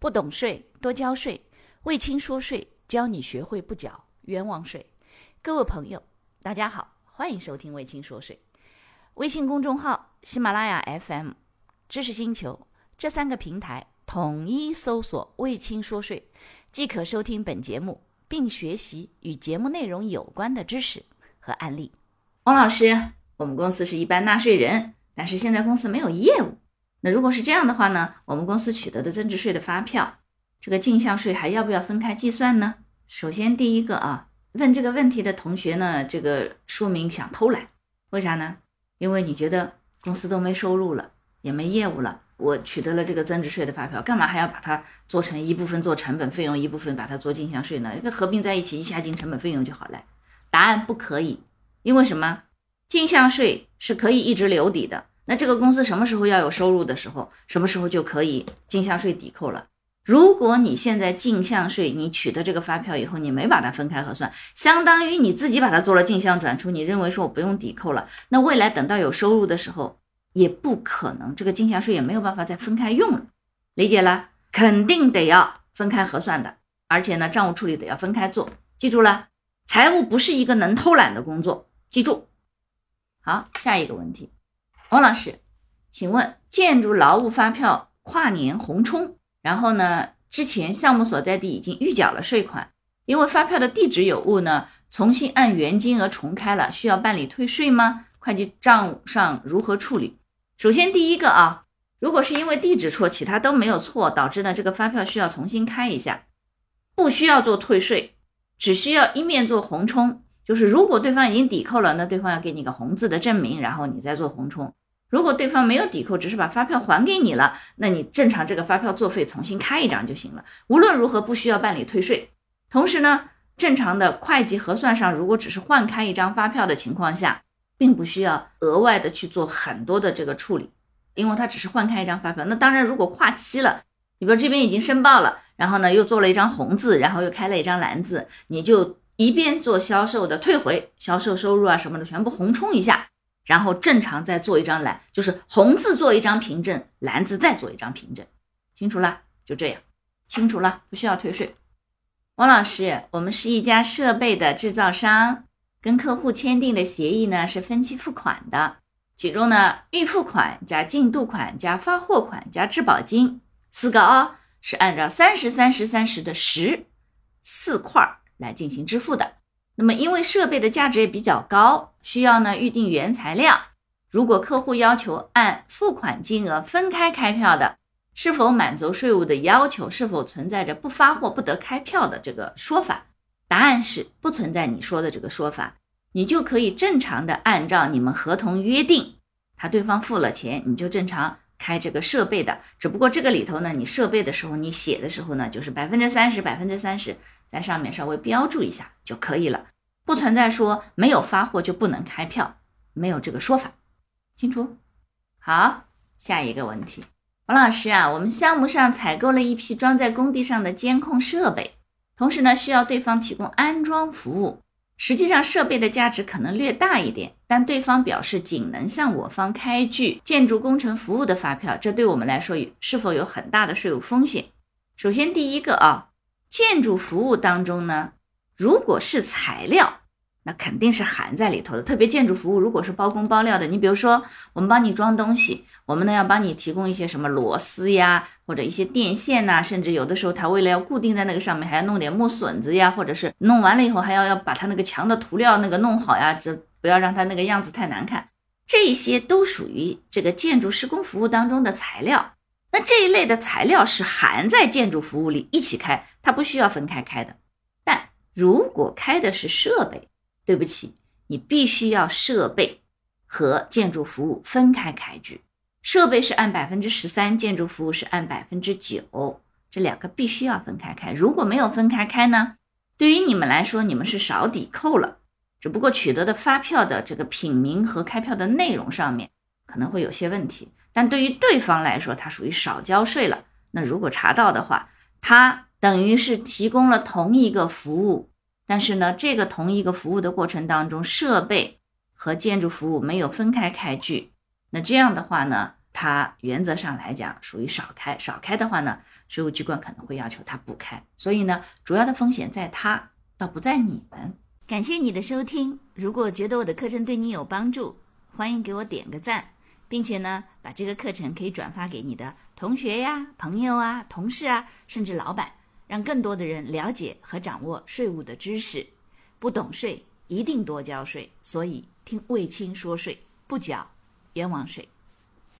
不懂税，多交税。魏青说税，教你学会不缴冤枉税。各位朋友，大家好，欢迎收听魏青说税。微信公众号、喜马拉雅 FM、知识星球这三个平台统一搜索“魏青说税”，即可收听本节目，并学习与节目内容有关的知识和案例。王老师，我们公司是一般纳税人，但是现在公司没有业务。那如果是这样的话呢？我们公司取得的增值税的发票，这个进项税还要不要分开计算呢？首先第一个啊，问这个问题的同学呢，这个说明想偷懒，为啥呢？因为你觉得公司都没收入了，也没业务了，我取得了这个增值税的发票，干嘛还要把它做成一部分做成本费用，一部分把它做进项税呢？一个合并在一起，一下进成本费用就好了。答案不可以，因为什么？进项税是可以一直留底的。那这个公司什么时候要有收入的时候，什么时候就可以进项税抵扣了。如果你现在进项税，你取得这个发票以后，你没把它分开核算，相当于你自己把它做了进项转出，你认为说我不用抵扣了，那未来等到有收入的时候，也不可能这个进项税也没有办法再分开用了。理解了？肯定得要分开核算的，而且呢，账务处理得要分开做。记住了，财务不是一个能偷懒的工作，记住。好，下一个问题。王老师，请问建筑劳务发票跨年红冲，然后呢，之前项目所在地已经预缴了税款，因为发票的地址有误呢，重新按原金额重开了，需要办理退税吗？会计账上如何处理？首先第一个啊，如果是因为地址错，其他都没有错，导致呢这个发票需要重新开一下，不需要做退税，只需要一面做红冲。就是如果对方已经抵扣了，那对方要给你个红字的证明，然后你再做红冲。如果对方没有抵扣，只是把发票还给你了，那你正常这个发票作废，重新开一张就行了。无论如何不需要办理退税。同时呢，正常的会计核算上，如果只是换开一张发票的情况下，并不需要额外的去做很多的这个处理，因为它只是换开一张发票。那当然，如果跨期了，你比如这边已经申报了，然后呢又做了一张红字，然后又开了一张蓝字，你就。一边做销售的退回销售收入啊什么的全部红冲一下，然后正常再做一张蓝，就是红字做一张凭证，蓝字再做一张凭证，清楚了？就这样，清楚了，不需要退税。王老师，我们是一家设备的制造商，跟客户签订的协议呢是分期付款的，其中呢预付款加进度款加发货款加质保金四个哦，是按照三十三十三十的十四块。来进行支付的，那么因为设备的价值也比较高，需要呢预定原材料。如果客户要求按付款金额分开开票的，是否满足税务的要求？是否存在着不发货不得开票的这个说法？答案是不存在你说的这个说法，你就可以正常的按照你们合同约定，他对方付了钱，你就正常开这个设备的。只不过这个里头呢，你设备的时候你写的时候呢，就是百分之三十，百分之三十。在上面稍微标注一下就可以了，不存在说没有发货就不能开票，没有这个说法，清楚？好，下一个问题，王老师啊，我们项目上采购了一批装在工地上的监控设备，同时呢需要对方提供安装服务，实际上设备的价值可能略大一点，但对方表示仅能向我方开具建筑工程服务的发票，这对我们来说是否有很大的税务风险？首先第一个啊。建筑服务当中呢，如果是材料，那肯定是含在里头的。特别建筑服务如果是包工包料的，你比如说我们帮你装东西，我们呢要帮你提供一些什么螺丝呀，或者一些电线呐，甚至有的时候他为了要固定在那个上面，还要弄点木笋子呀，或者是弄完了以后还要要把它那个墙的涂料那个弄好呀，这不要让它那个样子太难看。这些都属于这个建筑施工服务当中的材料。那这一类的材料是含在建筑服务里一起开，它不需要分开开的。但如果开的是设备，对不起，你必须要设备和建筑服务分开开具。设备是按百分之十三，建筑服务是按百分之九，这两个必须要分开开。如果没有分开开呢，对于你们来说，你们是少抵扣了，只不过取得的发票的这个品名和开票的内容上面可能会有些问题。但对于对方来说，他属于少交税了。那如果查到的话，他等于是提供了同一个服务，但是呢，这个同一个服务的过程当中，设备和建筑服务没有分开开具。那这样的话呢，它原则上来讲属于少开，少开的话呢，税务机关可能会要求他补开。所以呢，主要的风险在他，倒不在你们。感谢你的收听，如果觉得我的课程对你有帮助，欢迎给我点个赞，并且呢，把这个课程可以转发给你的同学呀、朋友啊、同事啊，甚至老板，让更多的人了解和掌握税务的知识。不懂税，一定多交税。所以听卫青说税，不缴冤枉税。